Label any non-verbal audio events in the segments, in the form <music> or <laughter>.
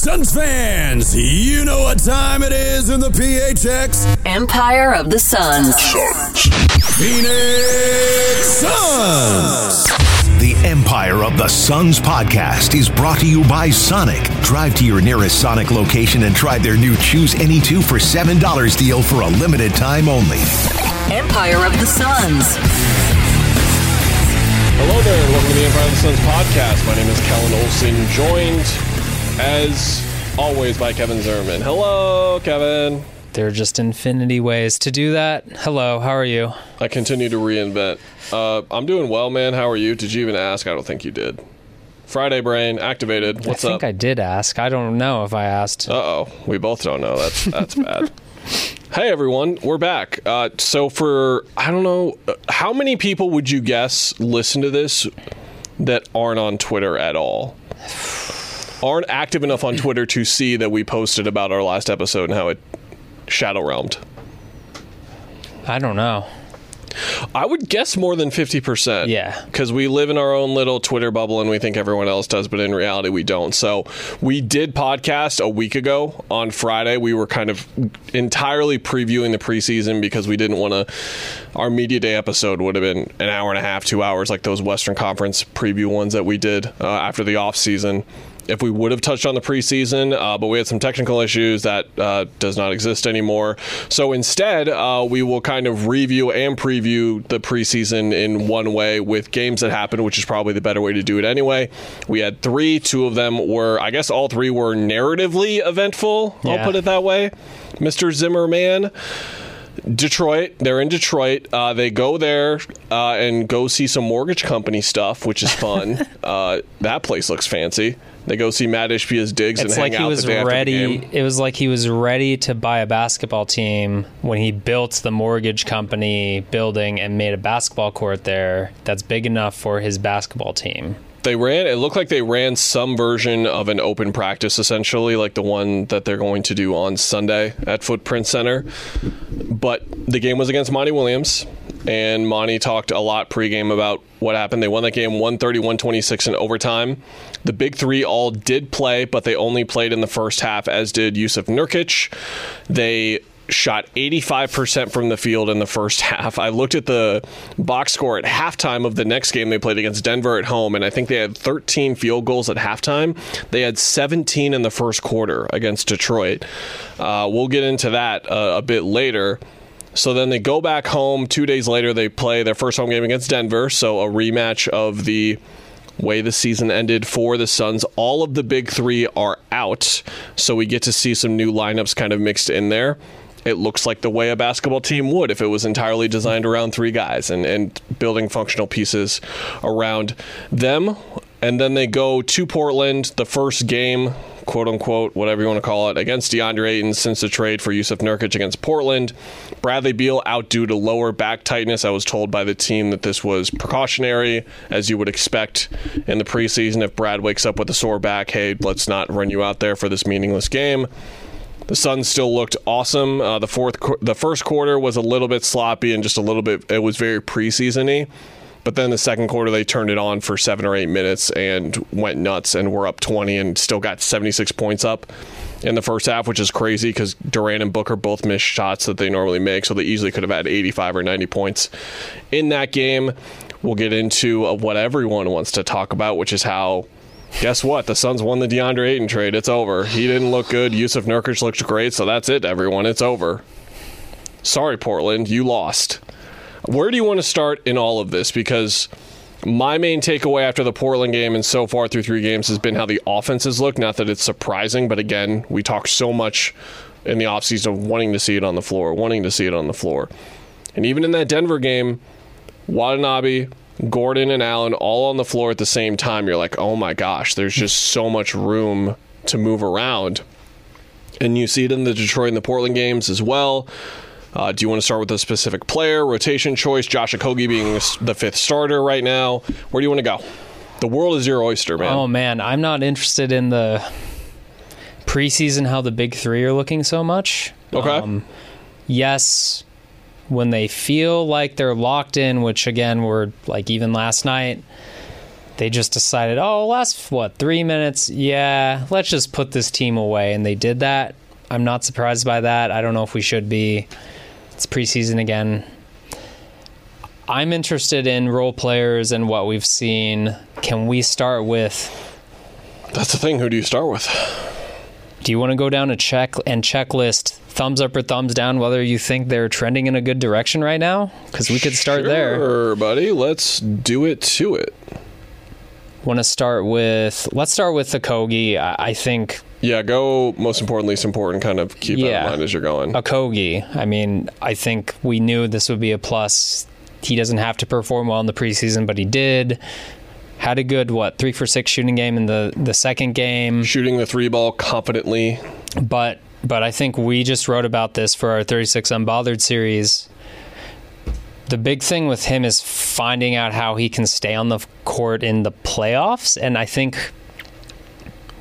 Suns fans, you know what time it is in the PHX. Empire of the Suns. Phoenix Suns. The Empire of the Suns podcast is brought to you by Sonic. Drive to your nearest Sonic location and try their new Choose Any Two for $7 deal for a limited time only. Empire of the Suns. Hello there, and welcome to the Empire of the Suns podcast. My name is Kellen Olson, joined as always by Kevin Zimmerman. Hello, Kevin. There are just infinity ways to do that. Hello, how are you? I continue to reinvent. Uh, I'm doing well, man. How are you? Did you even ask? I don't think you did. Friday brain activated. What's up? I think up? I did ask. I don't know if I asked. Uh oh, we both don't know. That's that's bad. <laughs> Hey everyone, we're back. Uh, so for I don't know, uh, how many people would you guess listen to this that aren't on Twitter at all? <sighs> <sighs> <sighs> Aren't active enough on Twitter to see that we posted about our last episode and how it shadow realmed. I don't know. I would guess more than 50%. Yeah. Because we live in our own little Twitter bubble and we think everyone else does, but in reality, we don't. So we did podcast a week ago on Friday. We were kind of entirely previewing the preseason because we didn't want to. Our Media Day episode would have been an hour and a half, two hours, like those Western Conference preview ones that we did uh, after the offseason if we would have touched on the preseason, uh, but we had some technical issues that uh, does not exist anymore. So instead, uh, we will kind of review and preview the preseason in one way with games that happened, which is probably the better way to do it anyway. We had three. Two of them were, I guess, all three were narratively eventful. I'll put it that way. Mr. Zimmerman. Detroit. They're in Detroit. Uh, they go there uh, and go see some mortgage company stuff, which is fun. <laughs> uh, that place looks fancy. They go see Matt Ishbia's digs It's and hang like he out was the day after the ready. game. It was like he was ready to buy a basketball team when he built the mortgage company building and made a basketball court there that's big enough for his basketball team. They ran. It looked like they ran some version of an open practice, essentially, like the one that they're going to do on Sunday at Footprint Center. But the game was against Monty Williams, and Monty talked a lot pregame about what happened. They won that game 130 126 in overtime. The big three all did play, but they only played in the first half, as did Jusuf Nurkic. They shot 85% from the field in the first half. I looked at the box score at halftime of the next game they played against Denver at home, and I think they had 13 field goals at halftime. They had 17 in the first quarter against Detroit. Uh, we'll get into that uh, a bit later. So then they go back home. Two days later, they play their first home game against Denver. So a rematch of the way the season ended for the Suns. All of the big three are out. So we get to see some new lineups kind of mixed in there. It looks like the way a basketball team would if it was entirely designed around three guys and, and building functional pieces around them. And then they go to Portland, the first game, quote unquote, whatever you want to call it, against DeAndre Ayton since the trade for Jusuf Nurkic against Portland. Bradley Beal out due to lower back tightness. I was told by the team that this was precautionary, as you would expect in the preseason. If Brad wakes up with a sore back, hey, let's not run you out there for this meaningless game. The Suns still looked awesome. Uh, the fourth, the first quarter was a little bit sloppy and just a little bit. It was very preseasony. But then the second quarter, they turned it on for seven or eight minutes and went nuts and were up 20 and still got 76 points up in the first half, which is crazy because Durant and Booker both missed shots that they normally make. So they easily could have had 85 or 90 points in that game. We'll get into uh, what everyone wants to talk about, which is how guess what? The Suns won the DeAndre Ayton trade. It's over. He didn't look good. Jusuf Nurkic looked great. So that's it, everyone. It's over. Sorry, Portland. You lost. Where do you want to start in all of this? Because my main takeaway after the Portland game and so far through three games has been how the offenses look. Not that it's surprising, but again, we talk so much in the offseason of wanting to see it on the floor, wanting to see it on the floor. And even in that Denver game, Watanabe, Gordon, and Allen all on the floor at the same time. You're like, oh my gosh, there's just so much room to move around. And you see it in the Detroit and the Portland games as well. Uh, do you want to start with a specific player, rotation choice? Josh Okogie being the fifth starter right now. Where do you want to go? The world is your oyster, man. Oh man, I'm not interested in the preseason how the big three are looking so much. Okay. yes, when they feel like they're locked in, which again were like even last night, they just decided, oh, last what three minutes? Yeah, let's just put this team away, and they did that. I'm not surprised by that. I don't know if we should be. It's preseason again. I'm interested in role players and what we've seen. Can we start with? That's the thing. Who do you start with? Do you want to go down a check and checklist thumbs up or thumbs down whether you think they're trending in a good direction right now? Because we could start sure, there. buddy. Let's do it to it. Want to start with? Let's start with Okogie. I, I think Yeah, go most important, least important. Kind of keep that in mind as you're going. Okogie. I mean, I think we knew this would be a plus. He doesn't have to perform well in the preseason, but he did. Had a good what three for six shooting game in the the second game, Shooting the three ball confidently. but but I think we just wrote about this for our 36 Unbothered series. The big thing with him is finding out how he can stay on the court in the playoffs, and I think,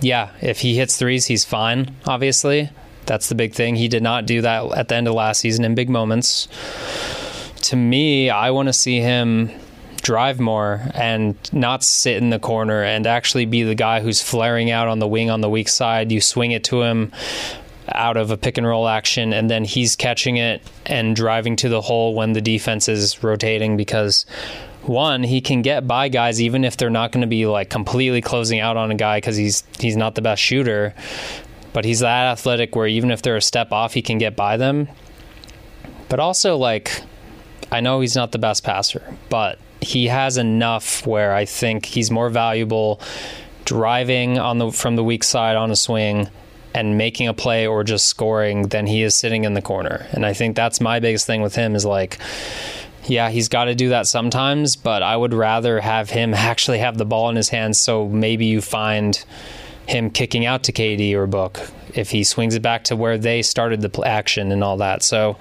yeah, if he hits threes, he's fine. Obviously, that's the big thing. He did not do that at the end of last season in big moments. To me, I want to see him drive more and not sit in the corner and actually be the guy who's flaring out on the wing on the weak side. You swing it to him out of a pick and roll action, and then he's catching it and driving to the hole when the defense is rotating because. One, he can get by guys even if they're not going to be like completely closing out on a guy because he's he's not the best shooter, but he's that athletic where even if they're a step off, he can get by them. But also, like, I know he's not the best passer, but he has enough where I think he's more valuable driving on the from the weak side on a swing and making a play or just scoring than he is sitting in the corner. And I think that's my biggest thing with him is like yeah, he's got to do that sometimes, but I would rather have him <laughs> actually have the ball in his hands so maybe you find him kicking out to KD or Book if he swings it back to where they started the action and all that. So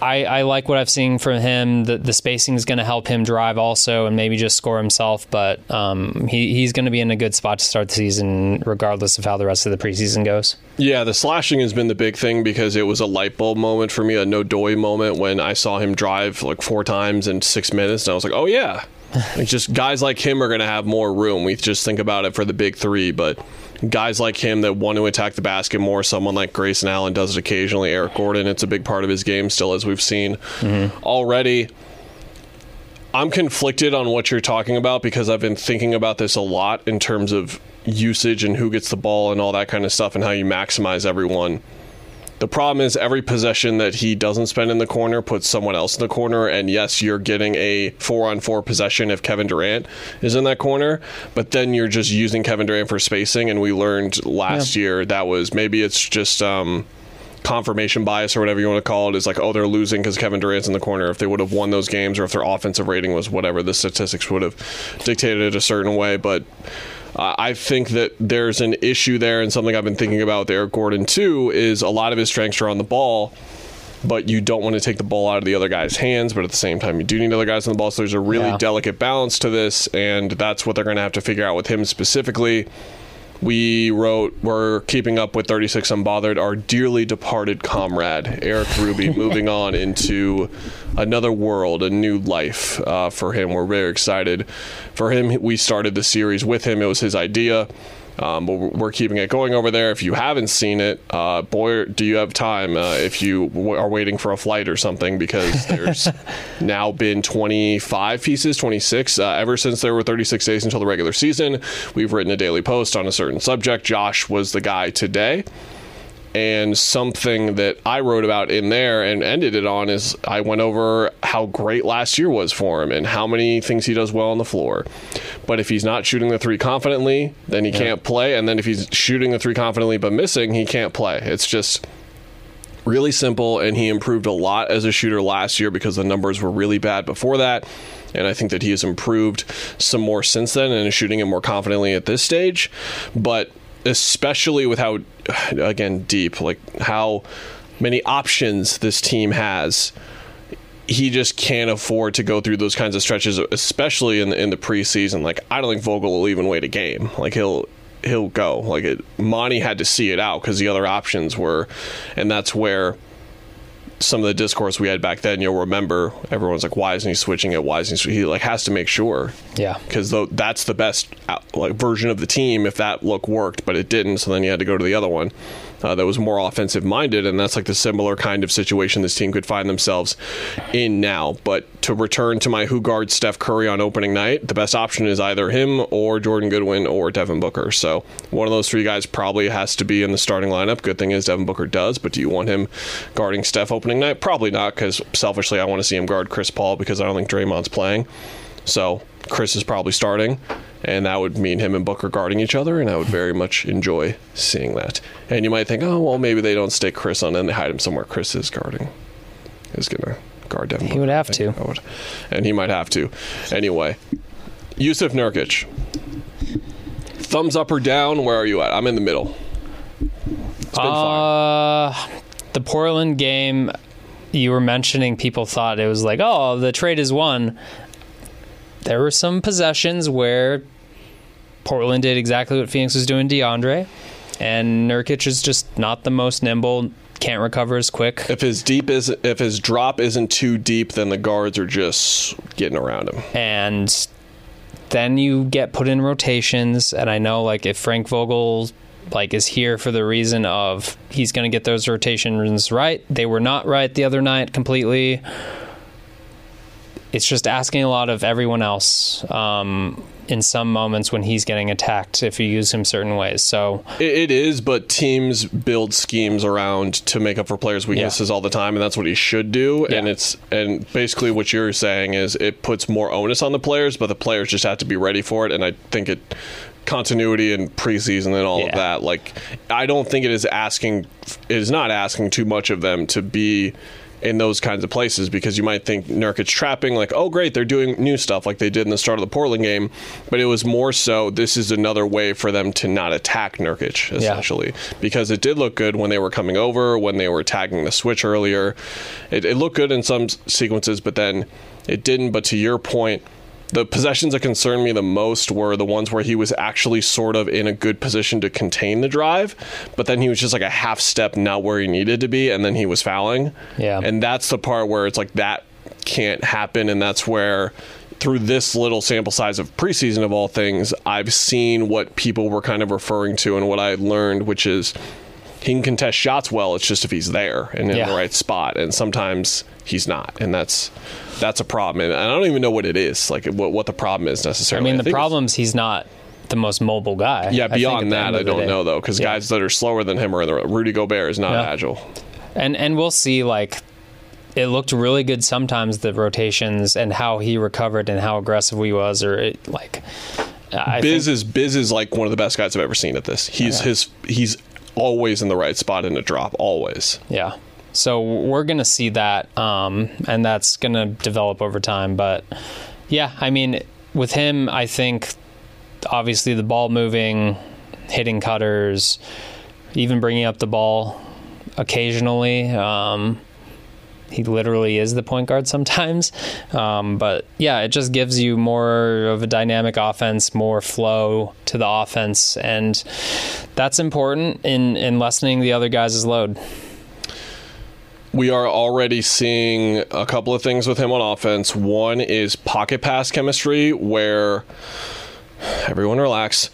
I, I like what I've seen from him. The, the spacing is going to help him drive also and maybe just score himself, but um, he, he's going to be in a good spot to start the season regardless of how the rest of the preseason goes. Yeah, the slashing has been the big thing because it was a light bulb moment for me, a no doy moment when I saw him drive like four times in six minutes, and I was like, oh yeah, like just guys like him are going to have more room. We just think about it for the big three, but guys like him that want to attack the basket more, someone like Grayson Allen does it occasionally. Eric Gordon, it's a big part of his game still, as we've seen mm-hmm. already. I'm conflicted on what you're talking about because I've been thinking about this a lot in terms of usage and who gets the ball and all that kind of stuff and how you maximize everyone. The problem is every possession that he doesn't spend in the corner puts someone else in the corner. And yes, you're getting a four on four possession if Kevin Durant is in that corner, but then you're just using Kevin Durant for spacing. And we learned last year that was maybe it's just um, confirmation bias or whatever you want to call it is like, oh, they're losing because Kevin Durant's in the corner. If they would have won those games or if their offensive rating was whatever, the statistics would have dictated it a certain way. But I think that there's an issue there, and something I've been thinking about with Eric Gordon too is a lot of his strengths are on the ball, but you don't want to take the ball out of the other guy's hands, but at the same time, you do need other guys on the ball. So there's a really Yeah. delicate balance to this, and that's what they're going to have to figure out with him specifically. We wrote, we're keeping up with 36 Unbothered, our dearly departed comrade, Eric Ruby, <laughs> moving on into another world, a new life uh, for him. We're very excited for him. We started the series with him, it was his idea. Um, but we're keeping it going over there. If you haven't seen it, uh, boy, do you have time uh, if you w- are waiting for a flight or something because there's <laughs> now been 25 pieces, 26, uh, ever since there were 36 days until the regular season. We've written a daily post on a certain subject. Josh was the guy today. And something that I wrote about in there and ended it on is I went over how great last year was for him and how many things he does well on the floor. But if he's not shooting the three confidently, then he can't play. And then if he's shooting the three confidently but missing, he can't play. It's just really simple. And he improved a lot as a shooter last year because the numbers were really bad before that. And I think that he has improved some more since then and is shooting it more confidently at this stage. But especially with how, again, deep, like how many options this team has he just can't afford to go through those kinds of stretches, especially in the, in the preseason. Like I don't think Vogel will even wait a game. Like he'll he'll go. Like it, Monty had to see it out because the other options were, and that's where some of the discourse we had back then, you'll remember everyone's like, "Why isn't he switching it? Why isn't he?" He like has to make sure, Yeah. because that's the best uh, like version of the team. If that look worked, but it didn't, so then you had to go to the other one uh, that was more offensive minded, and that's like the similar kind of situation this team could find themselves in now. But to return to my who guards Steph Curry on opening night, the best option is either him or Jordan Goodwin or Devin Booker. So one of those three guys probably has to be in the starting lineup. Good thing is Devin Booker does, but do you want him guarding Steph opening night? Probably not, because selfishly I want to see him guard Chris Paul because I don't think Draymond's playing. So Chris is probably starting, and that would mean him and Booker guarding each other, and I would very much enjoy seeing that. And you might think, oh well, maybe they don't stick Chris on and they hide him somewhere. Chris is guarding, is gonna guard Devin. Booker, would have to. Would. and he might have to. Anyway, Jusuf Nurkic. Thumbs up or down? Where are you at? I'm in the middle. It's been fine. Uh, the Portland game, you were mentioning people thought it was like, oh, the trade is won. There were some possessions where Portland did exactly what Phoenix was doing, DeAndre, and Nurkic is just not the most nimble, can't recover as quick. If his deep is if his drop isn't too deep, then the guards are just getting around him. and then you get put in rotations and i know like if frank vogel like is here for the reason of he's going to get those rotations right they were not right the other night completely it's just asking a lot of everyone else um, in some moments when he's getting attacked if you use him certain ways so It, it is, but teams build schemes around to make up for players' weaknesses all the time, and that's what he should do. And it's and basically what you're saying is it puts more onus on the players, but the players just have to be ready for it. And I think it continuity and preseason and all of that. Like I don't think it is asking it is not asking too much of them to be in those kinds of places because you might think Nurkic trapping like oh great they're doing new stuff like they did in the start of the Portland game but it was more so this is another way for them to not attack Nurkic essentially because it did look good when they were coming over when they were tagging the switch earlier. It, it looked good in some sequences but then it didn't but to your point the possessions that concerned me the most were the ones where he was actually sort of in a good position to contain the drive, but then he was just like a half step not where he needed to be, and then he was fouling. Yeah. And that's the part where it's like that can't happen, and that's where through this little sample size of preseason of all things, I've seen what people were kind of referring to and what I learned, which is he can contest shots well. It's just if he's there and in Yeah. the right spot, and sometimes he's not, and that's that's a problem. And I don't even know what it is, like what what the problem is necessarily. i mean the problem's he's not the most mobile guy Yeah, I think at beyond that, I don't day. know though, because Yeah. guys that are slower than him are in the Rudy Gobert is not agile. and and we'll see like it looked really good sometimes the rotations and how he recovered and how aggressive he was or it like I Biz think, is Biz is like one of the best guys I've ever seen at this. He's his he's always in the right spot in a drop, always. yeah so we're gonna see that um and that's gonna develop over time but yeah i mean with him i think obviously the ball moving hitting cutters even bringing up the ball occasionally um he literally is the point guard <laughs> sometimes. Um, but yeah, it just gives you more of a dynamic offense, more flow to the offense, and that's important in in lessening the other guys' load. We are already seeing a couple of things with him on offense. One is pocket pass chemistry, where everyone relax.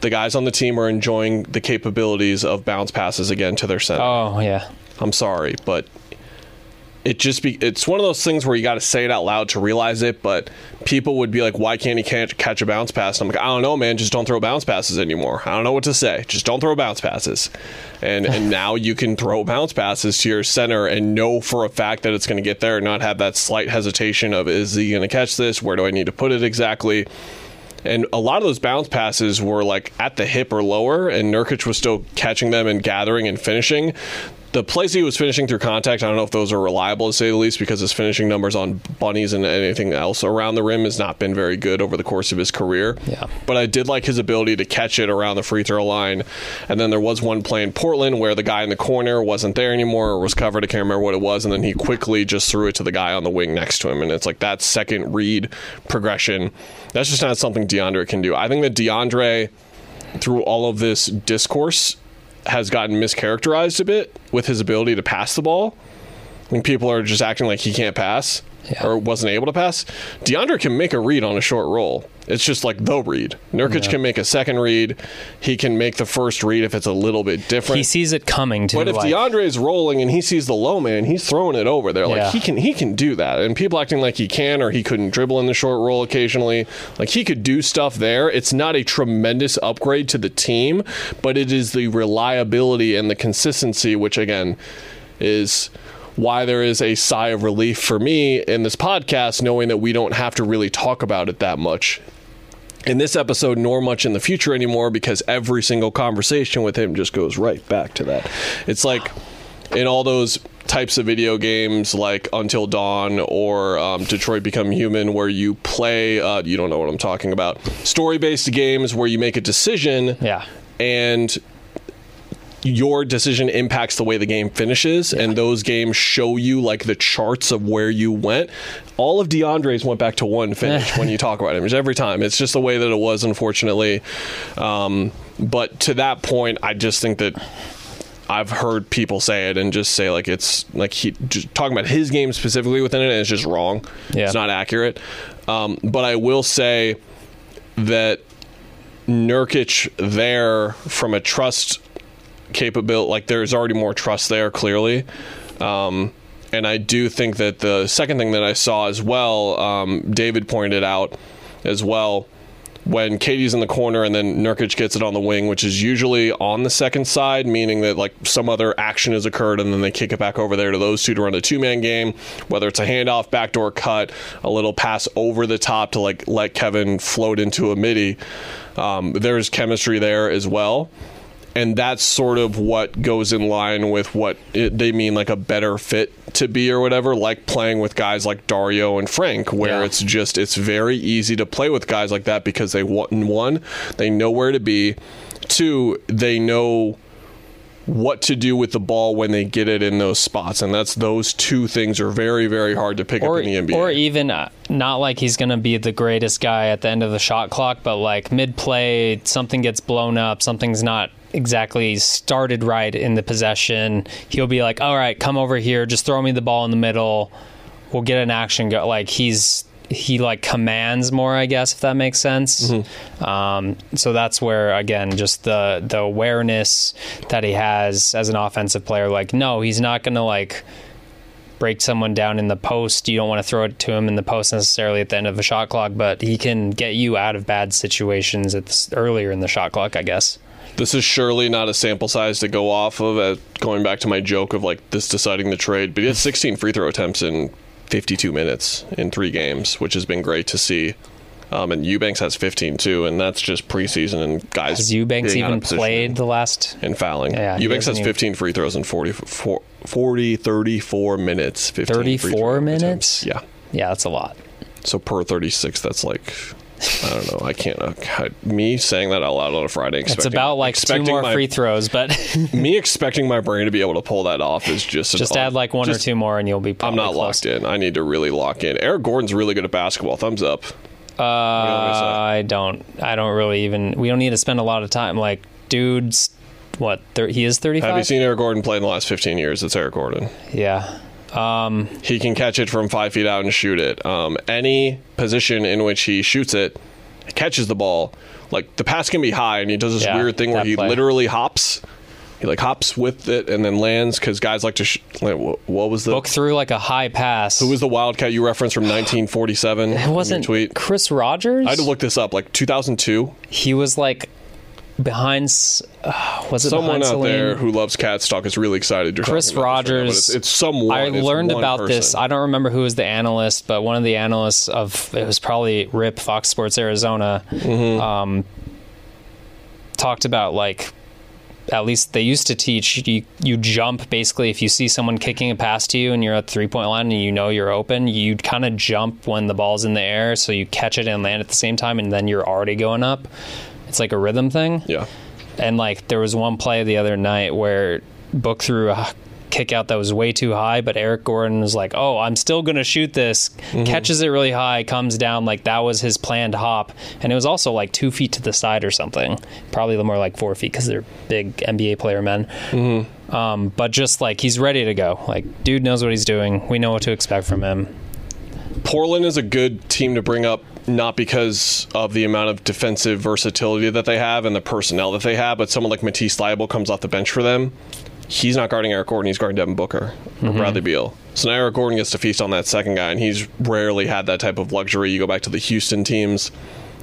The guys on the team are enjoying the capabilities of bounce passes again to their center. Oh yeah, I'm sorry, but it just be it's one of those things where you got to say it out loud to realize it. But people would be like, "Why can't he can't catch a bounce pass?" And I'm like, "I don't know, man. Just don't throw bounce passes anymore. I don't know what to say. Just don't throw bounce passes." And and <laughs> now you can throw bounce passes to your center and know for a fact that it's going to get there, and not have that slight hesitation of, "Is he going to catch this? Where do I need to put it exactly?" And a lot of those bounce passes were like at the hip or lower, and Nurkic was still catching them and gathering and finishing. The plays he was finishing through contact, I don't know if those are reliable to say the least, because his finishing numbers on bunnies and anything else around the rim has not been very good over the course of his career. Yeah. But I did like his ability to catch it around the free throw line. And then there was one play in Portland where the guy in the corner wasn't there anymore or was covered. I can't remember what it was. And then he quickly just threw it to the guy on the wing next to him. And it's like that second read progression. That's just not something DeAndre can do. I think that DeAndre, through all of this discourse, has gotten mischaracterized a bit with his ability to pass the ball. when people are just acting like he can't pass Yeah. or wasn't able to pass. DeAndre can make a read on a short roll. It's just like the read. Nurkic can make a second read. He can make the first read if it's a little bit different. He sees it coming too. But if like, DeAndre is rolling and he sees the low man, he's throwing it over there. Like Yeah. he can he can do that. And people acting like he can or he couldn't dribble in the short roll occasionally. Like he could do stuff there. It's not a tremendous upgrade to the team, but it is the reliability and the consistency, which again is why there is a sigh of relief for me in this podcast, knowing that we don't have to really talk about it that much in this episode nor much in the future anymore because every single conversation with him just goes right back to that. It's like in all those types of video games like Until Dawn or um, Detroit Become Human, where you play, uh, you don't know what I'm talking about, story based games where you make a decision yeah, and your decision impacts the way the game finishes and those games show you like the charts of where you went all of deandre's went back to one finish when you talk about him It's every time it's just the way that it was unfortunately um, but to that point i just think that I've heard people say it and just say like it's like he talking about his game specifically within it, and it's just wrong. Yeah. It's not accurate. Um, but I will say that Nurkic there from a trust capability, like there's already more trust there clearly. Um, and I do think that the second thing that I saw as well, um, David pointed out as well, when KD's in the corner and then Nurkic gets it on the wing, which is usually on the second side, meaning that like some other action has occurred and then they kick it back over there to those two to run a two man game, whether it's a handoff, backdoor cut, a little pass over the top to like let Kevin float into a midi. Um, there's chemistry there as well and that's sort of what goes in line with what it, they mean like a better fit to be or whatever like playing with guys like dario and frank where Yeah. it's just it's very easy to play with guys like that because they want one they know where to be. Two they know what to do with the ball when they get it in those spots. And that's those two things are very very hard to pick or up in the nba or even uh, not like he's gonna be the greatest guy at the end of the shot clock, but like mid play, something gets blown up, something's not exactly started right in the possession. He'll be like, "All right, come over here, just throw me the ball in the middle. We'll get an action go." Like he's he like commands more, I guess, if that makes sense. Mm-hmm. Um, so that's where again, just the the awareness that he has as an offensive player. Like, no, he's not gonna like break someone down in the post. You don't want to throw it to him in the post necessarily at the end of a shot clock, but he can get you out of bad situations at this, earlier in the shot clock, I guess. This is surely not a sample size to go off of. Uh, going back to my joke of like this deciding the trade, but he had 16 free throw attempts in 52 minutes in three games, which has been great to see. Um, and Eubanks has 15 too, and that's just preseason and guys. Has Eubanks being out of even played the last? and fouling? Yeah, Eubanks has hasn't even- 15 free throws in 40, 40 34 minutes. 15 free 34 minutes? attempts. Yeah. Yeah, that's a lot. So per 36, that's like. I don't know. I can't. Uh, me saying that out loud on a Friday. It's about like two expecting more my- free throws, but <laughs> me expecting my brain to be able to pull that off is just just add like one just- or two more and you'll be. I'm not close. locked in. I need to really lock in. Eric Gordon's really good at basketball. Thumbs up. Uh, want me to say? I don't. I don't really even. We don't need to spend a lot of time. Like, dude's what? Thir- he is thirty Have you seen Eric Gordon play in the last 15 years? It's Eric Gordon. Yeah. He can catch it from five feet out and shoot it. Um, any position in which he shoots it, catches the ball. Like the pass can be high, and he does this Yeah, weird thing where he play. literally hops. He like hops with it and then lands because guys like to. Sh- like, what was the Book through like a high pass. who was the Wildcat you referenced from 1947? <sighs> It wasn't tweet. Chris Rogers. I had to look this up. Like 2002. He was like behind. Uh, was it Someone out Celine? there who loves cat stock is really excited. You're Chris about right now, Rogers. it's, it's someone. I It's learned about this. I don't remember who was the analyst, but one of the analysts of it was probably Rip Fox Sports Arizona. Mm-hmm. Um, talked about like at least they used to teach you you jump basically if you see someone kicking a pass to you and you're at the three point line and you know you're open you kind of jump when the ball's in the air so you catch it and land at the same time and then you're already going up it's like a rhythm thing Yeah. and like there was one play the other night where Book threw a kick out that was way too high, but Eric Gordon was like, "Oh, I'm still going to shoot this." Catches it really high, comes down like that was his planned hop, and it was also like two feet to the side or something, probably more like four feet because they're big NBA player men. Um, but just like he's ready to go. Like, dude knows what he's doing. We know what to expect from him. Portland is a good team to bring up, not because of the amount of defensive versatility that they have and the personnel that they have, but someone like Matisse Thybulle comes off the bench for them. He's not guarding Eric Gordon, he's guarding Devin Booker or Bradley Beal. So now Eric Gordon gets to feast on that second guy, and he's rarely had that type of luxury. You go back to the Houston teams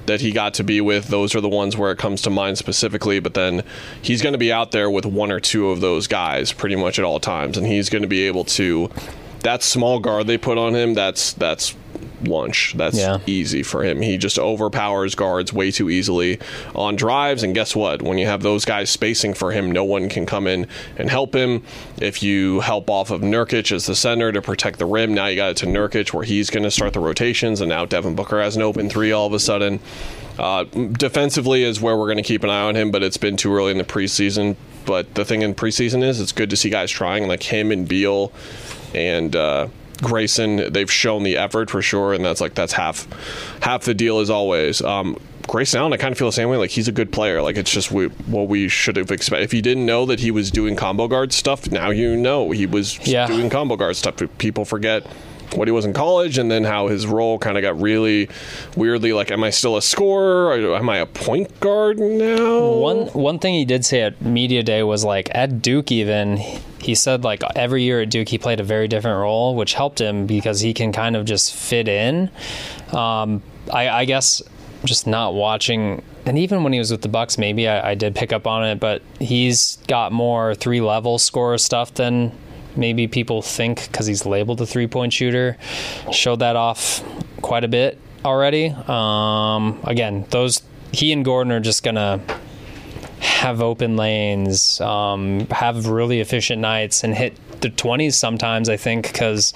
that he got to be with, those are the ones where it comes to mind specifically, but then he's going to be out there with one or two of those guys pretty much at all times, and he's going to be able to. That small guard they put on him, that's that's lunch. That's Yeah. easy for him. He just overpowers guards way too easily on drives. And guess what? When you have those guys spacing for him, no one can come in and help him. If you help off of Nurkic as the center to protect the rim, now you got it to Nurkic where he's going to start the rotations. And now Devin Booker has an open three all of a sudden. Uh, defensively is where we're going to keep an eye on him, but it's been too early in the preseason. But the thing in preseason is it's good to see guys trying, like him and Beal and uh, Grayson. They've shown the effort for sure, and that's like that's half half the deal as always. Um, Grayson Allen, I kind of feel the same way. Like he's a good player. Like it's just we, what we should have expected. If you didn't know that he was doing combo guard stuff, now you know he was Yeah. doing combo guard stuff. People forget what he was in college and then how his role kind of got really weirdly like am i still a scorer or am i a point guard now One one thing he did say at media day was like at Duke even he said like every year at Duke he played a very different role, which helped him because he can kind of just fit in. Um, I, I guess just not watching, and even when he was with the Bucks, maybe I, I did pick up on it, but he's got more three level scorer stuff than maybe people think because he's labeled a three point shooter. Showed that off quite a bit already. Um, again, those he and Gordon are just gonna have open lanes, um, have really efficient nights, and hit the 20s sometimes, I think, because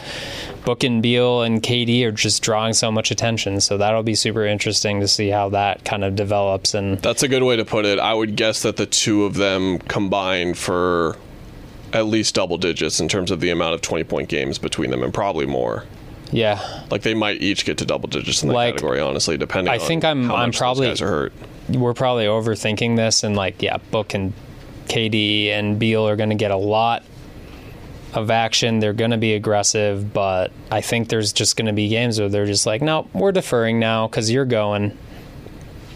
Book and Beal and KD are just drawing so much attention. So that'll be super interesting to see how that kind of develops. And that's a good way to put it i would guess that the two of them combined for at least double digits in terms of the amount of 20 point games between them and probably more yeah, like they might each get to double digits in that Like, category honestly depending I on think I'm- I'm probably- guys are hurt we're probably overthinking this. And like, yeah, Book and KD and Beal are going to get a lot of action. They're going to be aggressive, but I think there's just going to be games where they're just like, no, we're deferring now because you're going.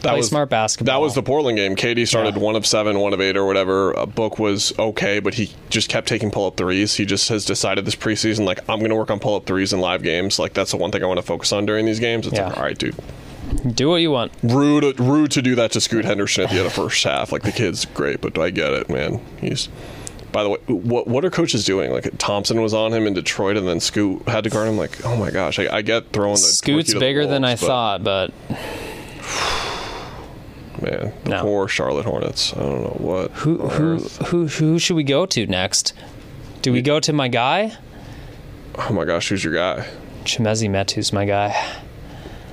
That Play smart basketball. That was the Portland game. KD started Yeah. one of seven, one of eight, or whatever. A book was okay, but he just kept taking pull up threes. He just has decided this preseason, like, I'm going to work on pull up threes in live games. Like, that's the one thing I want to focus on during these games. It's Yeah. like, all right, dude. Do what you want. Rude, rude to do that to Scoot Henderson at the end of the first half. Like, the kid's great, but do I get it, man. He's. By the way, what what are coaches doing? Like Thompson was on him in Detroit, and then Scoot had to guard him. Like, oh my gosh, I, I get throwing the Scoot's to the bigger than I but, thought, but Man, the No. poor Charlotte Hornets. I don't know what. who who who who should we go to next? Do we go to my guy? Oh my gosh, who's your guy? Chimezie Metu's my guy.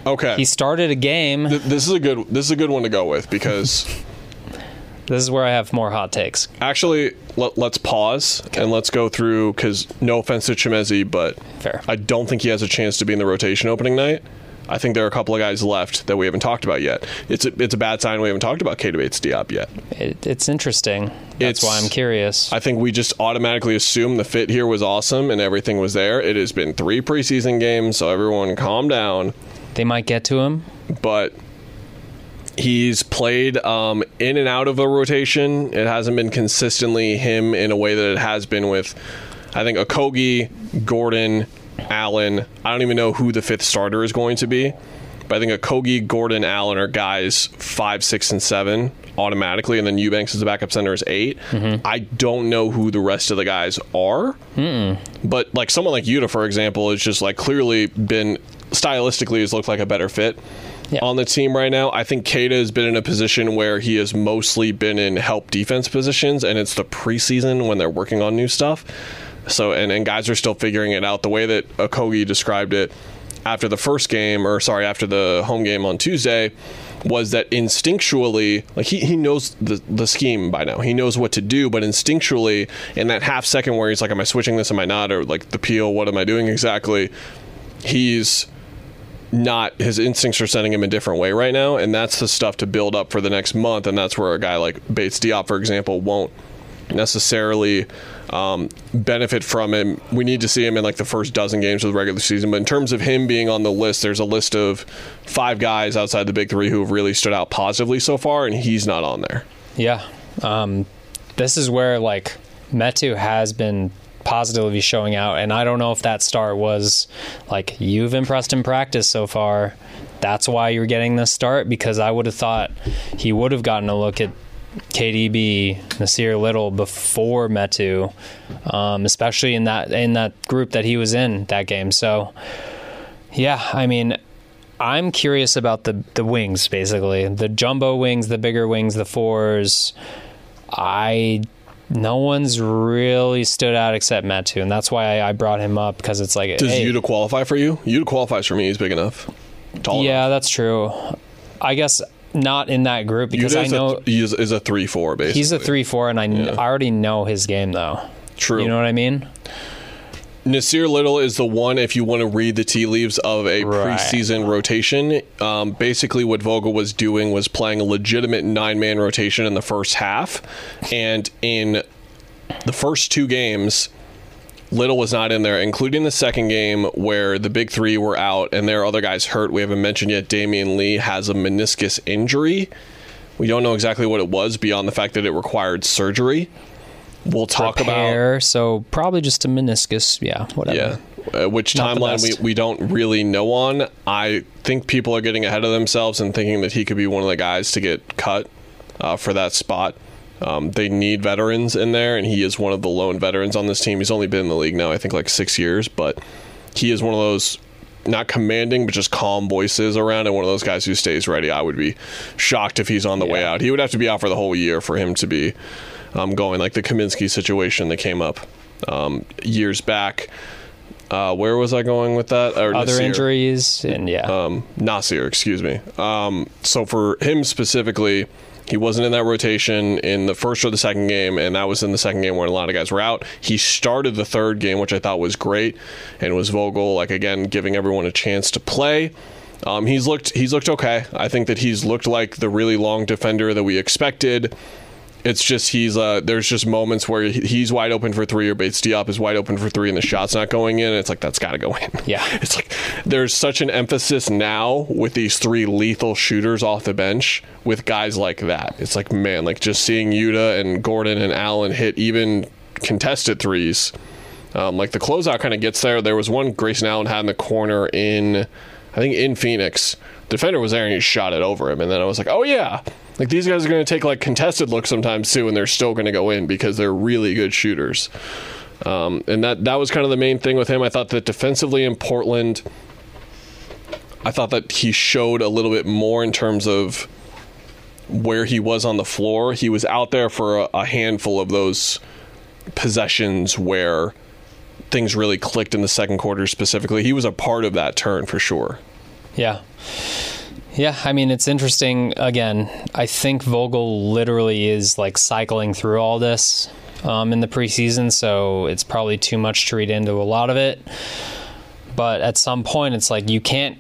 Okay, He started a game. Th- this is a good this is a good one to go with because <laughs> This is where I have more hot takes. actually let, let's pause and let's go through because no offense to Chimezie, but Fair. I don't think he has a chance to be in the rotation opening night. I think there are a couple of guys left that we haven't talked about yet. It's a, it's a bad sign we haven't talked about Keita Bates Diop yet. It, it's interesting. That's It's- why I'm curious. I think we just automatically assume the fit here was awesome and everything was there. It has been three preseason games, so everyone calm down. they might get to him. but he's played um, in and out of a rotation. It hasn't been consistently him in a way that it has been with, I think, Okogie, Gordon, Allen. I don't even know who the fifth starter is going to be, but I think Okogie, Gordon, Allen are guys five, six, and seven automatically, and then Eubanks as the backup center is 8 mm-hmm. I don't know who the rest of the guys are. Hmm. But like someone like Yuta, for example, is just like clearly been stylistically has looked like a better fit Yeah. on the team right now. I think Keita has been in a position where he has mostly been in help defense positions, and it's the preseason when they're working on new stuff. So and, and guys are still figuring it out. The way that Okogie described it, after the first game, or sorry, after the home game on Tuesday, was that instinctually, like he, he knows the, the scheme by now. He knows what to do, but instinctually, in that half second where he's like, Am I switching this? Am I not? Or like the peel, what am I doing exactly? He's not his instincts are sending him a different way right now, and that's the stuff to build up for the next month, and that's where a guy like Bates Diop, for example, won't necessarily um, benefit from him. We need to see him in like the first dozen games of the regular season. But in terms of him being on the list, there's a list of five guys outside the big three who have really stood out positively so far, and he's not on there. Yeah. Um, this is where like Metu has been positively showing out, and I don't know if that start was like you've impressed in practice so far. That's why you're getting this start because I would have thought he would have gotten a look at KDB, Nassir Little before Metu, um, especially in that in that group that he was in that game. So, yeah, I mean, I'm curious about the the wings, basically the jumbo wings, the bigger wings, the fours. I no one's really stood out except Metu, and that's why I, I brought him up because it's like Does hey, Yuta qualify for you? Yuta qualifies for me. He's big enough. Tall yeah, enough. that's true. I guess not in that group because I know a, he is, is a three four basically. he's a three four, and I, Yeah. I already know his game though. True. You know what I mean? Nassir Little is the one if you want to read the tea leaves of a Right. preseason rotation. Um, basically, what Vogel was doing was playing a legitimate nine man rotation in the first half. And in the first two games, Little was not in there, including the second game where the big three were out and there are other guys hurt. We haven't mentioned yet Damian Lee has a meniscus injury. We don't know exactly what it was beyond the fact that it required surgery. We'll talk about Repair, so probably just a meniscus. Yeah, whatever. yeah. Uh, which Not timeline we, we don't really know on. I think people are getting ahead of themselves and thinking that he could be one of the guys to get cut uh, for that spot. Um, they need veterans in there, and he is one of the lone veterans on this team. He's only been in the league now, I think, like six years, but he is one of those not commanding, but just calm voices around, and one of those guys who stays ready. I would be shocked if he's on the way out. He would have to be out for the whole year for him to be um, going, like the Kaminsky situation that came up um, years back. Uh, where was I going with that? Or Other Nassir. injuries and yeah. Um, Nassir, excuse me. Um, so for him specifically, he wasn't in that rotation in the first or the second game, and that was in the second game when a lot of guys were out. He started the third game, which I thought was great, and was Vogel like again giving everyone a chance to play. Um, he's looked he's looked okay. I think that he's looked like the really long defender that we expected. It's just he's uh, there's just moments where he's wide open for three or Bates Diop is wide open for three and the shot's not going in. It's like that's got to go in. Yeah. <laughs> it's like there's such an emphasis now with these three lethal shooters off the bench with guys like that. It's like man, like just seeing Yuta and Gordon and Allen hit even contested threes. Um, like the closeout kind of gets there. There was one Grayson Allen had in the corner in, I think in Phoenix. Defender was there and he shot it over him, and then I was like, oh yeah, like these guys are going to take like contested looks sometimes too, and they're still going to go in because they're really good shooters. Um, and that that was kind of the main thing with him. I thought that defensively in Portland, I thought that he showed a little bit more in terms of where he was on the floor. He was out there for a, a handful of those possessions where things really clicked in the second quarter specifically. He was a part of that turn for sure. Yeah. Yeah, I mean, it's interesting. Again, I think Vogel literally is like cycling through all this um, in the preseason, so it's probably too much to read into a lot of it. But at some point, it's like you can't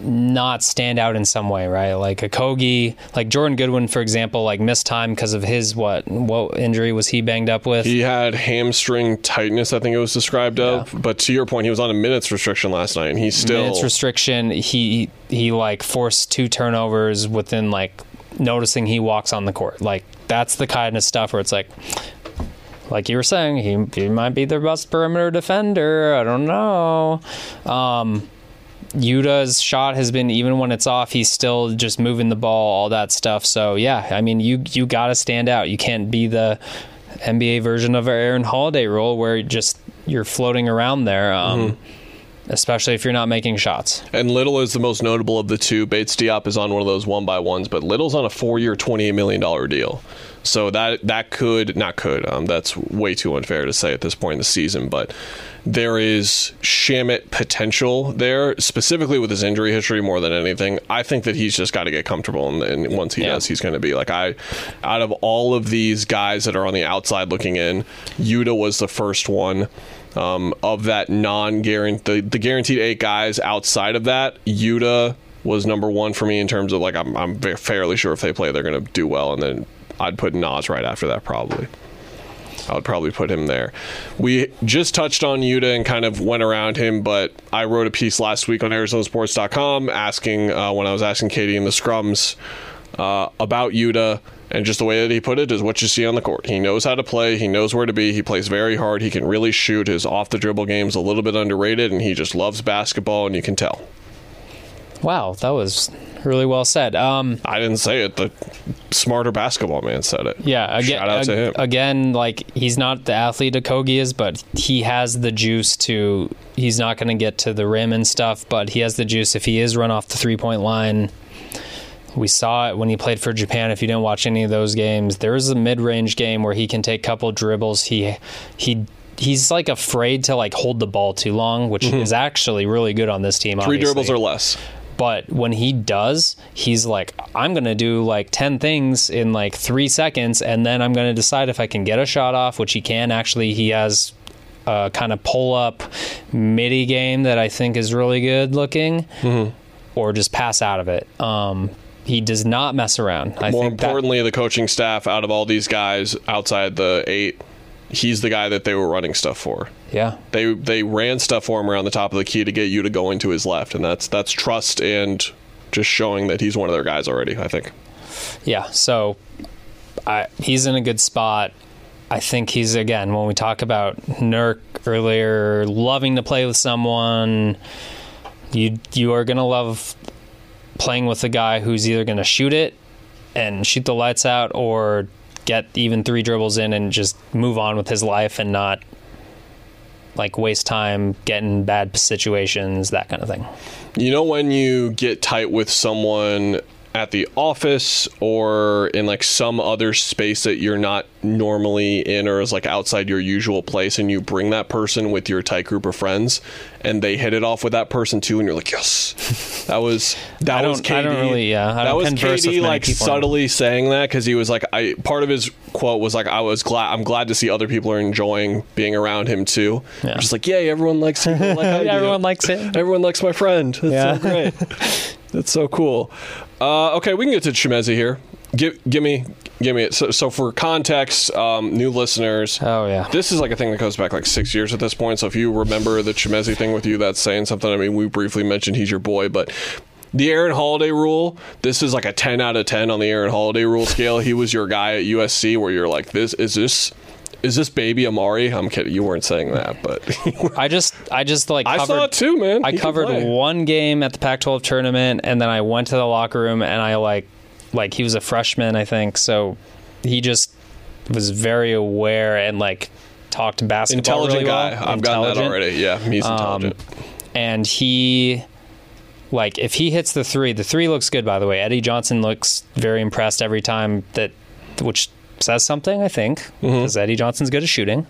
not stand out in some way, right? Like Okogie, like Jordan Goodwin, for example, like missed time because of his what what injury was he banged up with? He had hamstring tightness, I think it was described of. But to your point, he was on a minutes restriction last night, and he's still minutes restriction. He he like forced two turnovers within like noticing he walks on the court. Like that's the kind of stuff where it's like, like you were saying, he he might be their best perimeter defender. I don't know. Um, Yuta's shot has been even when it's off, he's still just moving the ball, all that stuff. So yeah, I mean you you got to stand out. You can't be the NBA version of our Aaron Holiday role where just you're floating around there. Um, Especially if you're not making shots. And Little is the most notable of the two. Bates Diop is on one of those one by ones, but Little's on a four year, $28 million deal. So that that could not could. Um, that's way too unfair to say at this point in the season, but there is Shamit potential there, specifically with his injury history more than anything. I think that he's just got to get comfortable, and, and once he Yeah. does, he's going to be like I. Out of all of these guys that are on the outside looking in, Yuta was the first one. Um, of that non-guaranteed, the, the guaranteed eight guys outside of that, Yuta was number one for me in terms of like I'm, I'm fairly sure if they play, they're going to do well, and then I'd put Nas right after that probably. I would probably put him there. We just touched on Yuta and kind of went around him, but I wrote a piece last week on ArizonaSports.com asking uh, when I was asking KD in the scrums uh, about Yuta and just the way that he put it is what you see on the court. He knows how to play. He knows where to be. He plays very hard. He can really shoot. His off the dribble game's a little bit underrated, and he just loves basketball, and you can tell. Wow, that was really well said. Um, I didn't say it. The smarter basketball man said it. yeah, again, Shout out to him. again, like he's not the athlete Okogie is, but he has the juice to. He's not going to get to the rim and stuff, but he has the juice if he is run off the three point line. We saw it when he played for Japan. If you didn't watch any of those games, there is a mid range game where he can take a couple dribbles. He he. He's like afraid to like hold the ball too long, which is actually really good on this team. Mm-hmm. Three obviously. dribbles or less. But when he does, he's like, I'm going to do like 10 things in like three seconds, and then I'm going to decide if I can get a shot off, which he can. Actually, he has a kind of pull up midi game that I think is really good looking, or just pass out of it. Um, he does not mess around. I More think that- importantly, the coaching staff out of all these guys outside the eight, he's the guy that they were running stuff for. yeah. They they ran stuff for him around the top of the key to get you to go into his left, and that's that's trust and just showing that he's one of their guys already. I think. Yeah, so I, he's in a good spot. I think he's again when we talk about Nurk earlier, loving to play with someone. You you are gonna love playing with a guy who's either gonna shoot it and shoot the lights out, or get even three dribbles in and just move on with his life and not like waste time getting bad situations, that kind of thing. You know when you get tight with someone at the office or in like some other space that you're not normally in or is like outside your usual place and you bring that person with your tight group of friends and they hit it off with that person too and you're like yes that was that I was KD I don't really- yeah, I that don't was KD like subtly saying that because he was like I part of his quote was like I was glad I'm glad to see other people are enjoying being around him too Yeah. just like yay everyone likes him like <laughs> do. everyone likes him. Everyone likes my friend. That's Yeah. so great. <laughs> That's so cool. Uh, okay, we can get to Chimezie here. Give, give me, give me it. So, so for context, um, new listeners, Oh yeah. this is like a thing that goes back like six years at this point. So if you remember the Chimezie thing with you, that's saying something. I mean, we briefly mentioned he's your boy, but the Aaron Holiday rule, this is like a 10 out of 10 on the Aaron Holiday rule scale. He was your guy at USC where you're like, this is this. Is this baby Amar'e? I'm kidding. You weren't saying that, but <laughs> I just I just like I saw it too, man. I He covered one game at the Pac-12 tournament, and then I went to the locker room, and I like like he was a freshman, I think, so he just was very aware and like talked basketball intelligent really well. guy. I've gotten that already. Yeah, he's Um, intelligent. and he like if he hits the three the three looks good by the way eddie johnson looks very impressed every time that which says something i think Mm-hmm. because eddie johnson's good at shooting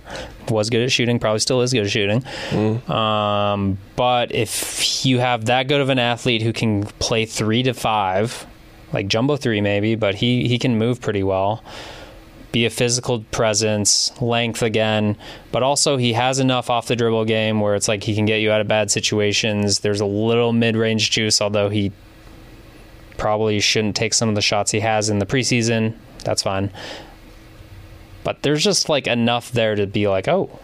was good at shooting probably still is good at shooting Mm-hmm. um, but if you have that good of an athlete who can play three to five like jumbo three maybe but he he can move pretty well be a physical presence, length again, but also he has enough off the dribble game where it's like he can get you out of bad situations. There's a little mid range juice, although he probably shouldn't take some of the shots he has in the preseason. That's fine. But there's just like enough there to be like, oh,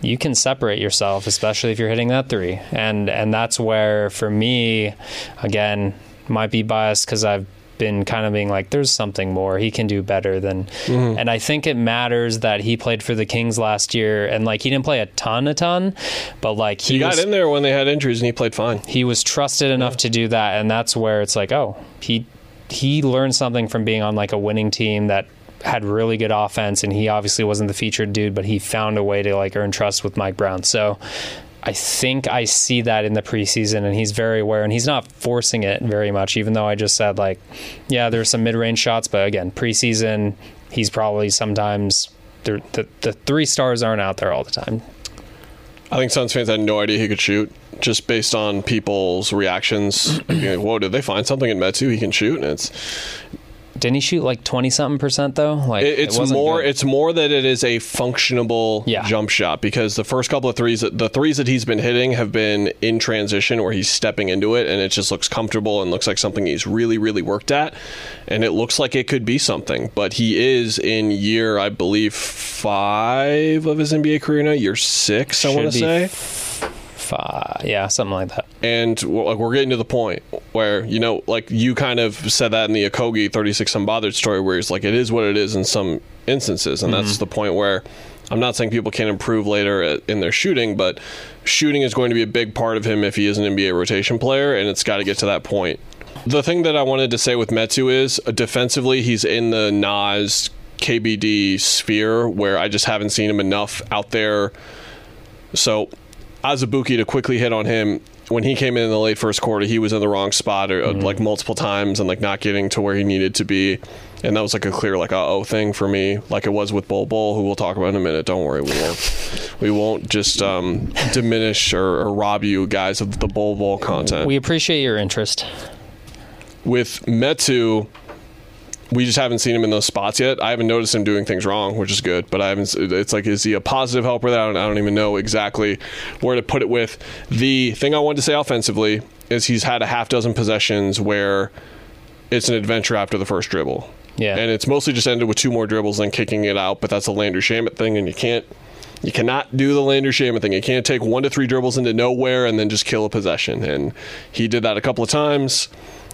you can separate yourself, especially if you're hitting that three. And and that's where for me, again, might be biased because I've been kind of being like, there's something more. He can do better than. Mm-hmm. And I think it matters that he played for the Kings last year, and like he didn't play a ton, a ton, but like he, He got was, in there when they had injuries and he played fine. he was trusted enough to do that, and that's where it's like, oh, he he learned something from being on like a winning team that had really good offense, and he obviously wasn't the featured dude, but he found a way to like earn trust with Mike Brown. So. I think I see that in the preseason, and he's very aware, and he's not forcing it very much. Even though I just said like, yeah, there's some mid-range shots, but again, preseason, he's probably sometimes the, the three stars aren't out there all the time. I think Suns fans had no idea he could shoot, just based on people's reactions. <clears throat> like, Whoa, did they find something in Metu he can shoot? And it's Didn't he shoot like twenty something percent though? Like It, it's it more. good. It's more that it is a functionable Yeah. jump shot because the first couple of threes, the threes that he's been hitting have been in transition where he's stepping into it and it just looks comfortable and looks like something he's really, really worked at, and it looks like it could be something. But he is in year, I believe, five of his NBA career now. Year six, I want to say. Five, yeah, something like that. and well, like we're getting to the point where you know like you kind of said that in the Okogie 36 unbothered story where it's like it is what it is in some instances. And that's the point where I'm not saying people can't improve later at, in their shooting but shooting is going to be a big part of him if he is an NBA rotation player and it's got to get to that point. The thing that I wanted to say with Metu is uh, defensively he's in the Nas KBD sphere where I just haven't seen him enough out there. So, Azubuike to quickly hit on him when he came in in the late first quarter, he was in the wrong spot or, uh, like multiple times and like not getting to where he needed to be. And that was like a clear like uh oh thing for me, like it was with Bol Bol, who we'll talk about in a minute. Don't worry, we won't we won't just um, diminish or, or rob you guys of the Bol Bol content. We appreciate your interest. with Metu, we just haven't seen him in those spots yet. I haven't noticed him doing things wrong, which is good. But I haven't. It's like, is he a positive helper? That I don't, I don't even know exactly where to put it. With the thing I wanted to say offensively is he's had a half dozen possessions where it's an adventure after the first dribble. Yeah. and it's mostly just ended with two more dribbles and kicking it out. But that's a Landry Shamet thing, and you can't. You cannot do the Landry Shamet thing. You can't take one to three dribbles into nowhere and then just kill a possession. And he did that a couple of times.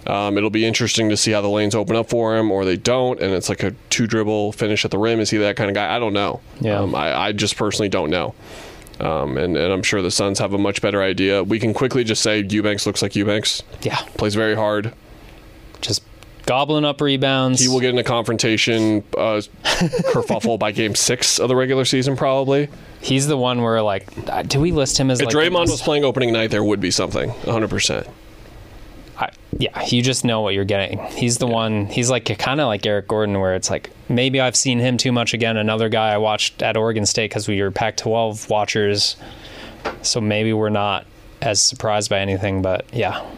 Um, it'll be interesting to see how the lanes open up for him or they don't, and it's like a two dribble finish at the rim. Is he that kind of guy? I don't know. Yeah. Um, I, I just personally don't know. Um, and, and I'm sure the Suns have a much better idea. We can quickly just say Eubanks looks like Eubanks. Yeah, Plays very hard. just gobbling up rebounds. He will get in a confrontation uh, <laughs> kerfuffle by game six of the regular season, probably. He's the one where like, do we list him as If like Draymond was playing opening night, there would be something, 100%. Yeah, you just know what you're getting. He's the one. He's like kind of like Eric Gordon, where it's like maybe I've seen him too much again. Another guy I watched at Oregon State because we were Pac-12 watchers, so maybe we're not as surprised by anything. But yeah,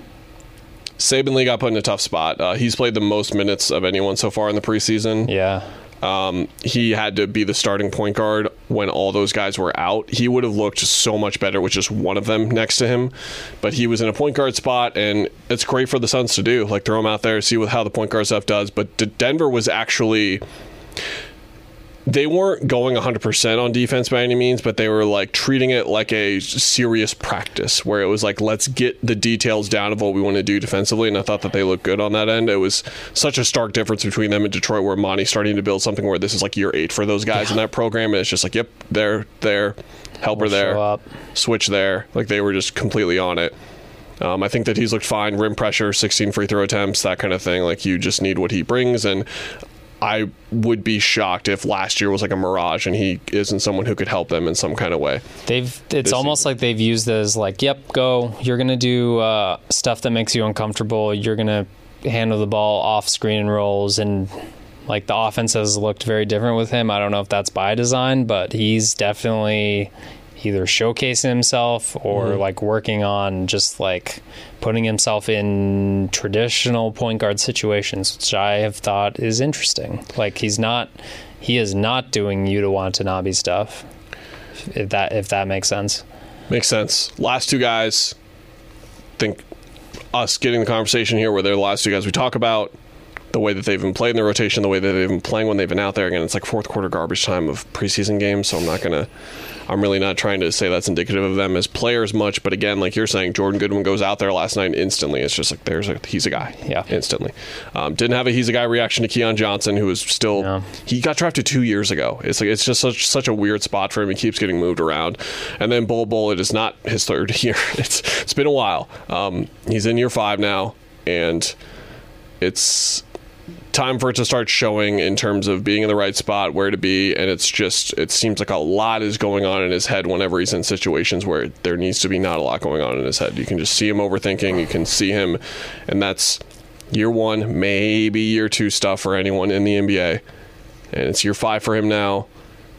Saben Lee got put in a tough spot. Uh, he's played the most minutes of anyone so far in the preseason. yeah, Um, he had to be the starting point guard when all those guys were out. He would have looked so much better with just one of them next to him. But he was in a point guard spot, and it's great for the Suns to do. Like throw him out there, see what how the point guard stuff does. But Denver was actually. They weren't going 100% on defense by any means, but they were like treating it like a serious practice where it was like, let's get the details down of what we want to do defensively. And I thought that they looked good on that end. It was such a stark difference between them and Detroit, where Monty's starting to build something where this is like year eight for those guys in that program. And it's just like, yep, they're there, helper We'll there, up. switch there. Like they were just completely on it. Um, I think that he's looked fine. Rim pressure, 16 free throw attempts, that kind of thing. Like you just need what he brings. And I would be shocked if last year was like a mirage and he isn't someone who could help them in some kind of way. they've. It's almost like they've used it as like, yep, go. You're gonna do uh, stuff that makes you uncomfortable. You're gonna handle the ball off screen and rolls and. Like the offense has looked very different with him. I don't know if that's by design, but he's definitely either showcasing himself or mm-hmm. like working on just like putting himself in traditional point guard situations, which I have thought is interesting. Like he's not, he is not doing Yuta Watanabe stuff. If that if that makes sense. Makes sense. Last two guys, think us getting the conversation here where they're the last two guys we talk about, the way that they've been playing the rotation, the way that they've been playing when they've been out there. Again, it's like fourth quarter garbage time of preseason games, so I'm not going to, I'm really not trying to say that's indicative of them as players much. But again, like you're saying, Jordan Goodwin goes out there last night instantly. It's just like, there's a, he's a guy. Yeah. Instantly. Um, didn't have a he's a guy reaction to Keon Johnson, who is still, No. he got drafted two years ago. It's like it's just such such a weird spot for him. He keeps getting moved around. And then Bol Bol, it is not his third <laughs> year. It's it's been a while. Um, he's in year five now, and it's time for it to start showing in terms of being in the right spot, where to be, and it's just it seems like a lot is going on in his head whenever he's in situations where there needs to be not a lot going on in his head. You can just see him overthinking. You can see him, and that's year one, maybe year two stuff for anyone in the NBA. and it's year five for him now.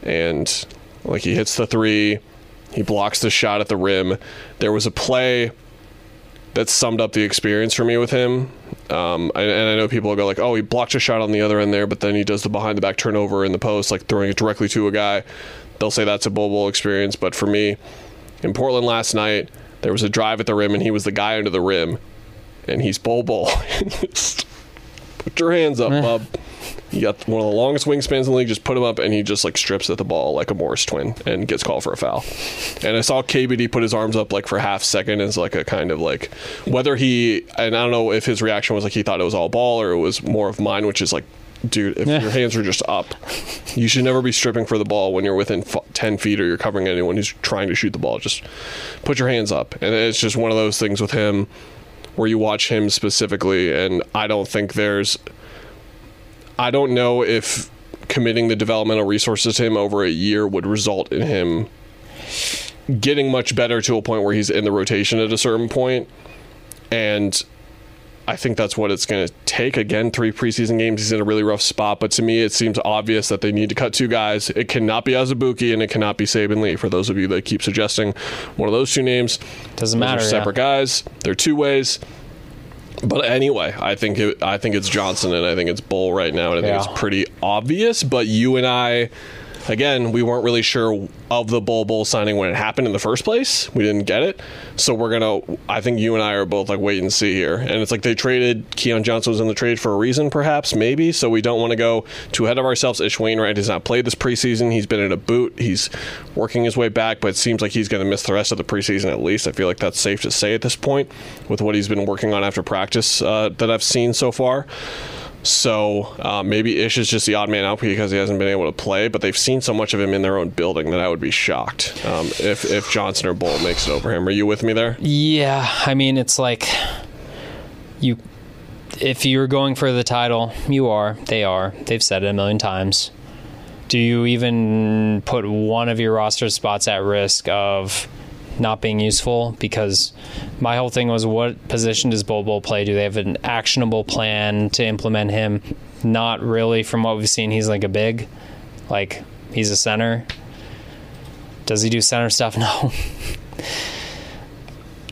And like he hits the three, he blocks the shot at the rim. There was a play that summed up the experience for me with him. Um, and, and I know people will go like, "Oh, he blocked a shot on the other end there, but then he does the behind the back turnover in the post, like throwing it directly to a guy." They'll say that's a Bol Bol experience, but for me, in Portland last night, there was a drive at the rim, and he was the guy under the rim, and he's Bol Bol. <laughs> Put your hands up, eh. bub. You got one of the longest wingspans in the league. Just put him up, and he just like strips at the ball like a Morris twin, and gets called for a foul. And I saw KBD put his arms up like for half second as like a kind of like whether he and I don't know if his reaction was like he thought it was all ball or it was more of mine, which is like. Dude, if Yeah. your hands are just up, you should never be stripping for the ball when you're within f- 10 feet or you're covering anyone who's trying to shoot the ball. Just put your hands up. And it's just one of those things with him where you watch him specifically, and I don't think there's. I don't know if committing the developmental resources to him over a year would result in him getting much better to a point where he's in the rotation at a certain. And I think that's what it's going to take. Again, three preseason games. He's in a really rough spot, but to me, it seems obvious that they need to cut two guys. It cannot be Azubuike and it cannot be Saben Lee. For those of you that keep suggesting one of those two names, Doesn't matter, yeah. separate guys. They're two ways. But anyway, I think it, I think it's Johnson and I think it's Bol right now, and I think Yeah. it's pretty obvious. But you and I, again, we weren't really sure of the Bol Bol signing when it happened in the first place. We didn't get it, so we're gonna. I think you and I are both like wait and see here. And it's like they traded Keon Johnson was in the trade for a reason, perhaps, maybe. So we don't want to go too ahead of ourselves. Ish Wainwright has not played this preseason. He's been in a boot. He's working his way back, but it seems like he's going to miss the rest of the preseason at least. I feel like that's safe to say at this point with what he's been working on after practice uh, that I've seen so far. So uh, maybe Ish is just the odd man out because he hasn't been able to play, but they've seen so much of him in their own building that I would be shocked um, if if Johnson or Bol makes it over him. Are you with me there? Yeah, I mean it's like you if you're going for the title, you are. They are. They've said it a million times. Do you even put one of your roster spots at risk of not being useful? Because my whole thing was what position does Bobo play? Do they have an actionable plan to implement him? Not really from what we've seen. He's like a big like he's a center. Does he do center stuff? <laughs> No.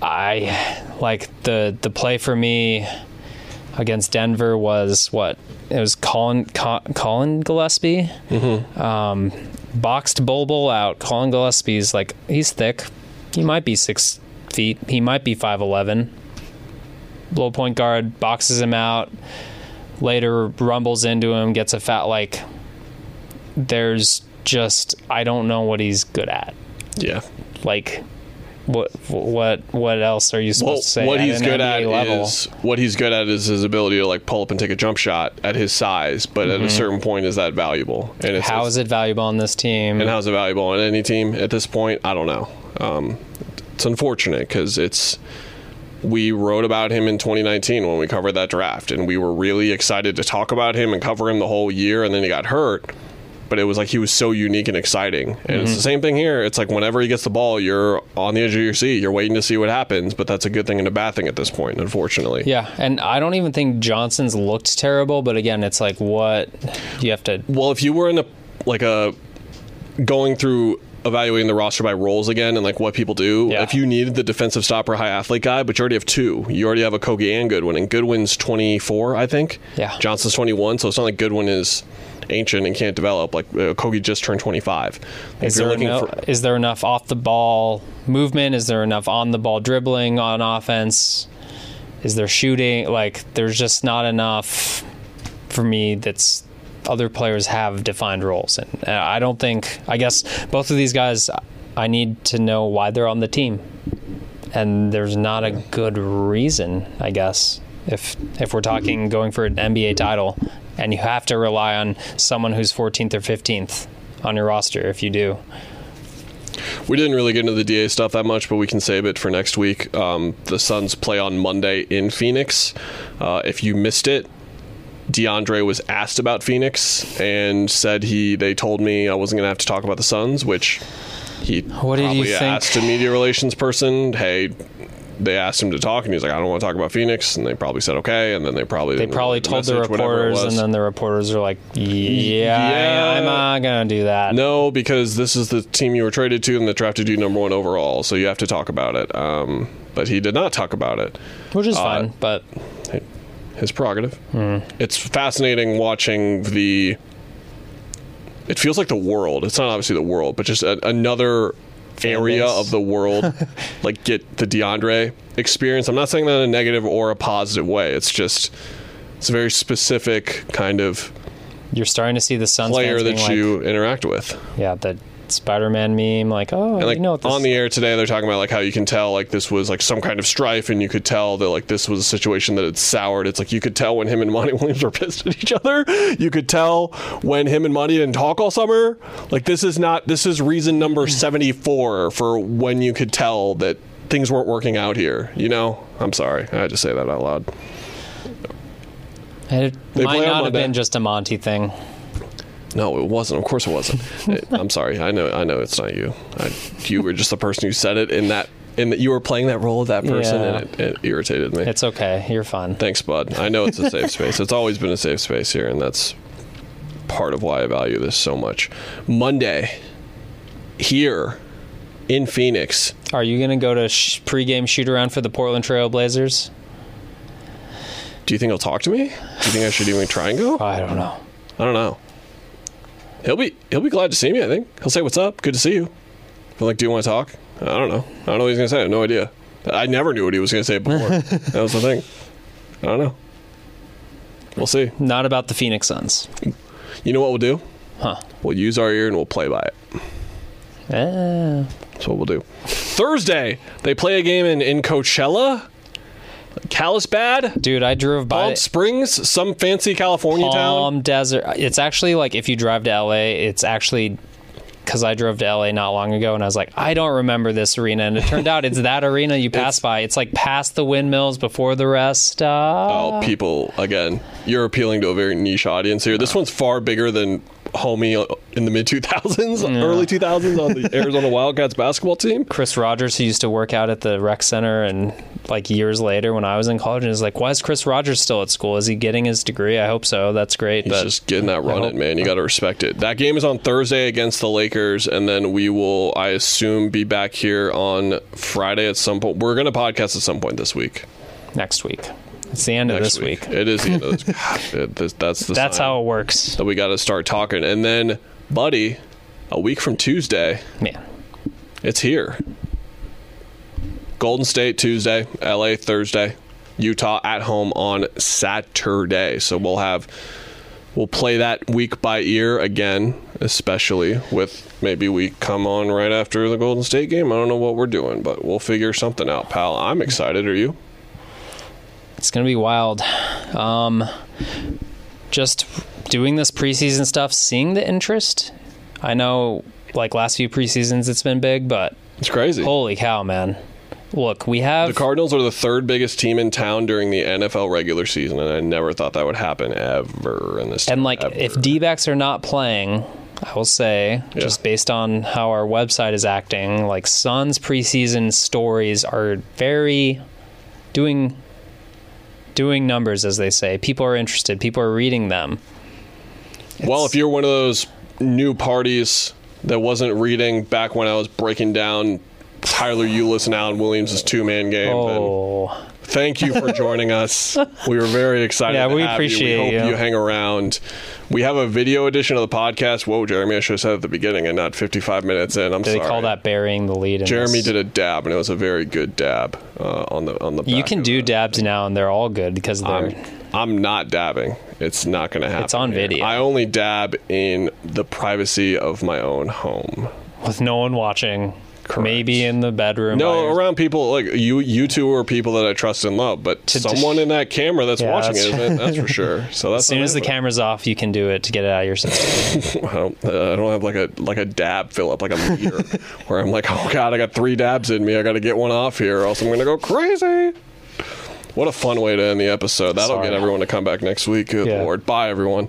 I like the the play for me against Denver was what it was Collin Collin Gillespie um, boxed Bol Bol out. Collin Gillespie's like he's thick. He might be six feet. He might be five eleven. Low point guard boxes him out. Later rumbles into him, gets a fat like. There's just I don't know what he's good at. Yeah. Like what what what else are you supposed Well, to say? what at he's good NBA at level? is what he's good at is his ability to like pull up and take a jump shot at his size. But at a certain point, is that valuable? And it's, Mm-hmm. How is it valuable on this team? and how's it valuable on any team at this point? I don't know. Um, it's unfortunate because it's we wrote about him in 2019 when we covered that draft, and we were really excited to talk about him and cover him the whole year, and then he got hurt. But it was like he was so unique and exciting, and Mm-hmm. it's the same thing here. It's like whenever he gets the ball, you're on the edge of your seat. You're waiting to see what happens, but that's a good thing and a bad thing at this point, unfortunately. yeah, and I don't even think Johnson's looked terrible, but again, it's like what you have to. Well, if you were in a like a going through evaluating the roster by roles again and like what people do, Yeah. if you needed the defensive stopper, high athlete guy, but you already have two, you already have Okogie and Goodwin, and Goodwin's twenty four, I think. Yeah. Johnson's twenty one, so it's not like Goodwin is ancient and can't develop. Like uh, Kogi just turned twenty five. Is there, eno- is there enough off the ball movement? Is there enough on the ball dribbling on offense? Is there shooting? Like, there's just not enough for me that's other players have defined roles. And uh, I don't think, I guess both of these guys, I need to know why they're on the team. And there's not a good reason, I guess, if if we're talking going for an NBA title, and you have to rely on someone who's 14th or 15th on your roster. If you do, We didn't really get into the DA stuff that much, but we can save it for next week. Um, the Suns play on Monday in Phoenix. Uh, if you missed it, DeAndre was asked about Phoenix and said he they told me I wasn't going to have to talk about the Suns, which he What did probably you think? asked a media relations person, "Hey, they asked him to talk, and he's like, "I don't want to talk about Phoenix," and they probably said okay, and then they probably They probably told the message, it reporters, and then the reporters are like, "Yeah, Yeah. I'm not gonna do that." No, because this is the team you were traded to and that drafted you number one overall, so you have to talk about it. Um, but he did not talk about it. which is Uh, fine. But His prerogative. Hmm. It's fascinating watching the. It feels like the world. It's not obviously the world, but just a, another area base. of the world, <laughs> like get the DeAndre experience. I'm not saying that in a negative or a positive way. It's just it's a very specific kind of you're starting to see the Suns player that like, you interact with. yeah, the Spider-Man meme, like, oh, And like you know this on the air today, they're talking about like how you can tell like this was like some kind of strife, and you could tell that like this was a situation that had soured. It's like you could tell when him and Monty <laughs> Williams were pissed at each other. You could tell when him and Monty didn't talk all summer. Like this is not this is reason number mm. seventy four for when you could tell that things weren't working out here. You know, I'm sorry, I had to say that out loud. It They might not have been just a Monty thing. No, it wasn't. Of course, it wasn't. <laughs> It- I'm sorry. I know. I know it's not you. I, you were just the person who said it in that. In that you were playing that role of that person, Yeah. and it, it irritated me. It's okay. You're fine. Thanks, bud. I know it's a safe <laughs> space. It's always been a safe space here, and that's part of why I value this so much. Monday, here in Phoenix. Are you going to go to sh- pregame shoot around for the Portland Trail Blazers? Do you think he'll talk to me? Do you think I should even try and go? I don't know. I don't know. He'll be he'll be glad to see me. I think he'll say, "What's up? Good to see you." I'm like, "Do you want to talk?" I don't know. I don't know what he's gonna say. I have no idea. I never knew what he was gonna say before. <laughs> that was the thing. I don't know. We'll see. Not about the Phoenix Suns. You know what we'll do? Huh. We'll use our ear and we'll play by it. Eh. That's what we'll do. Thursday, they play a game in, in Coachella, Carlsbad, Dude, I drove by Palm Springs, some fancy California town. Palm Desert. It's actually like if you drive to LA, it's actually because I drove to LA not long ago and I was like, I don't remember this arena. And it turned out it's that arena you <laughs> pass by. It's like past the windmills before the rest stop. Oh, people, again, you're appealing to a very niche audience here. This one's far bigger than homie in the mid 2000s, early 2000s on the <laughs> Arizona Wildcats basketball team. Chris Rodgers, who used to work out at the rec center, and like years later when I was in college, and is like, "Why is Chris Rodgers still at school? Is he getting his degree? I hope so. That's great." He's but just getting that run man. You got to respect it. That game is on Thursday against the Lakers, and then we will, I assume, be back here on Friday at some point. We're going to podcast at some point this week. next week, it's the end of this week. It is the end of this. <laughs> It- that's the That's how it works, that we got to start talking. And then, buddy, a week from Tuesday, man. it's here. Golden State Tuesday, LA Thursday, Utah at home on Saturday. So we'll have we'll play that week by ear again, especially with maybe we come on right after the Golden State game. I don't know what we're doing, but we'll figure something out, pal. I'm excited. Are you? It's gonna be wild. Um, just doing this preseason stuff, seeing the interest. I know, like last few preseasons, it's been big, but It's crazy. holy cow, man! Look, we have The Cardinals are the third biggest team in town during the NFL regular season, and I never thought that would happen ever in this. and like ever. if D-backs are not playing, I will say, Yeah. just based on how our website is acting, like Suns preseason stories are very doing doing numbers, as they say. People are interested. People are reading them. Well, if you're one of those new parties that wasn't reading back when I was breaking down Tyler Ulis and Alan Williams' two man game, then Oh, thank you for joining us. <laughs> We were very excited. Yeah, to we have appreciate you. We hope you. you hang around. We have a video edition of the podcast. Whoa, Jeremy, I should have said at the beginning and not 55 minutes in. I'm they sorry. call that burying the lead? In Jeremy this? did a dab, and it was a very good dab uh, on the on the. You can do dabs now, and they're all good because they're. I'm, I'm not dabbing. It's not going to happen. It's on here. video. I only dab in the privacy of my own home. with no one watching. Maybe in the bedroom. No, your- around people like you. You two are people that I trust and love, but To- to- someone in that camera that's Yeah, watching that's it, isn't, that's for sure. <laughs> So that's As soon as the camera's off, you can do it to get it out of your system. <laughs> I don't, uh, I don't have like a like a dab fill up like a meter <laughs> where I'm like, oh god, I got three dabs in me. I got to get one off here, or else I'm going to go crazy. What a fun way to end the episode. That'll Sorry. get everyone to come back next week. Good Yeah. lord. Bye, everyone.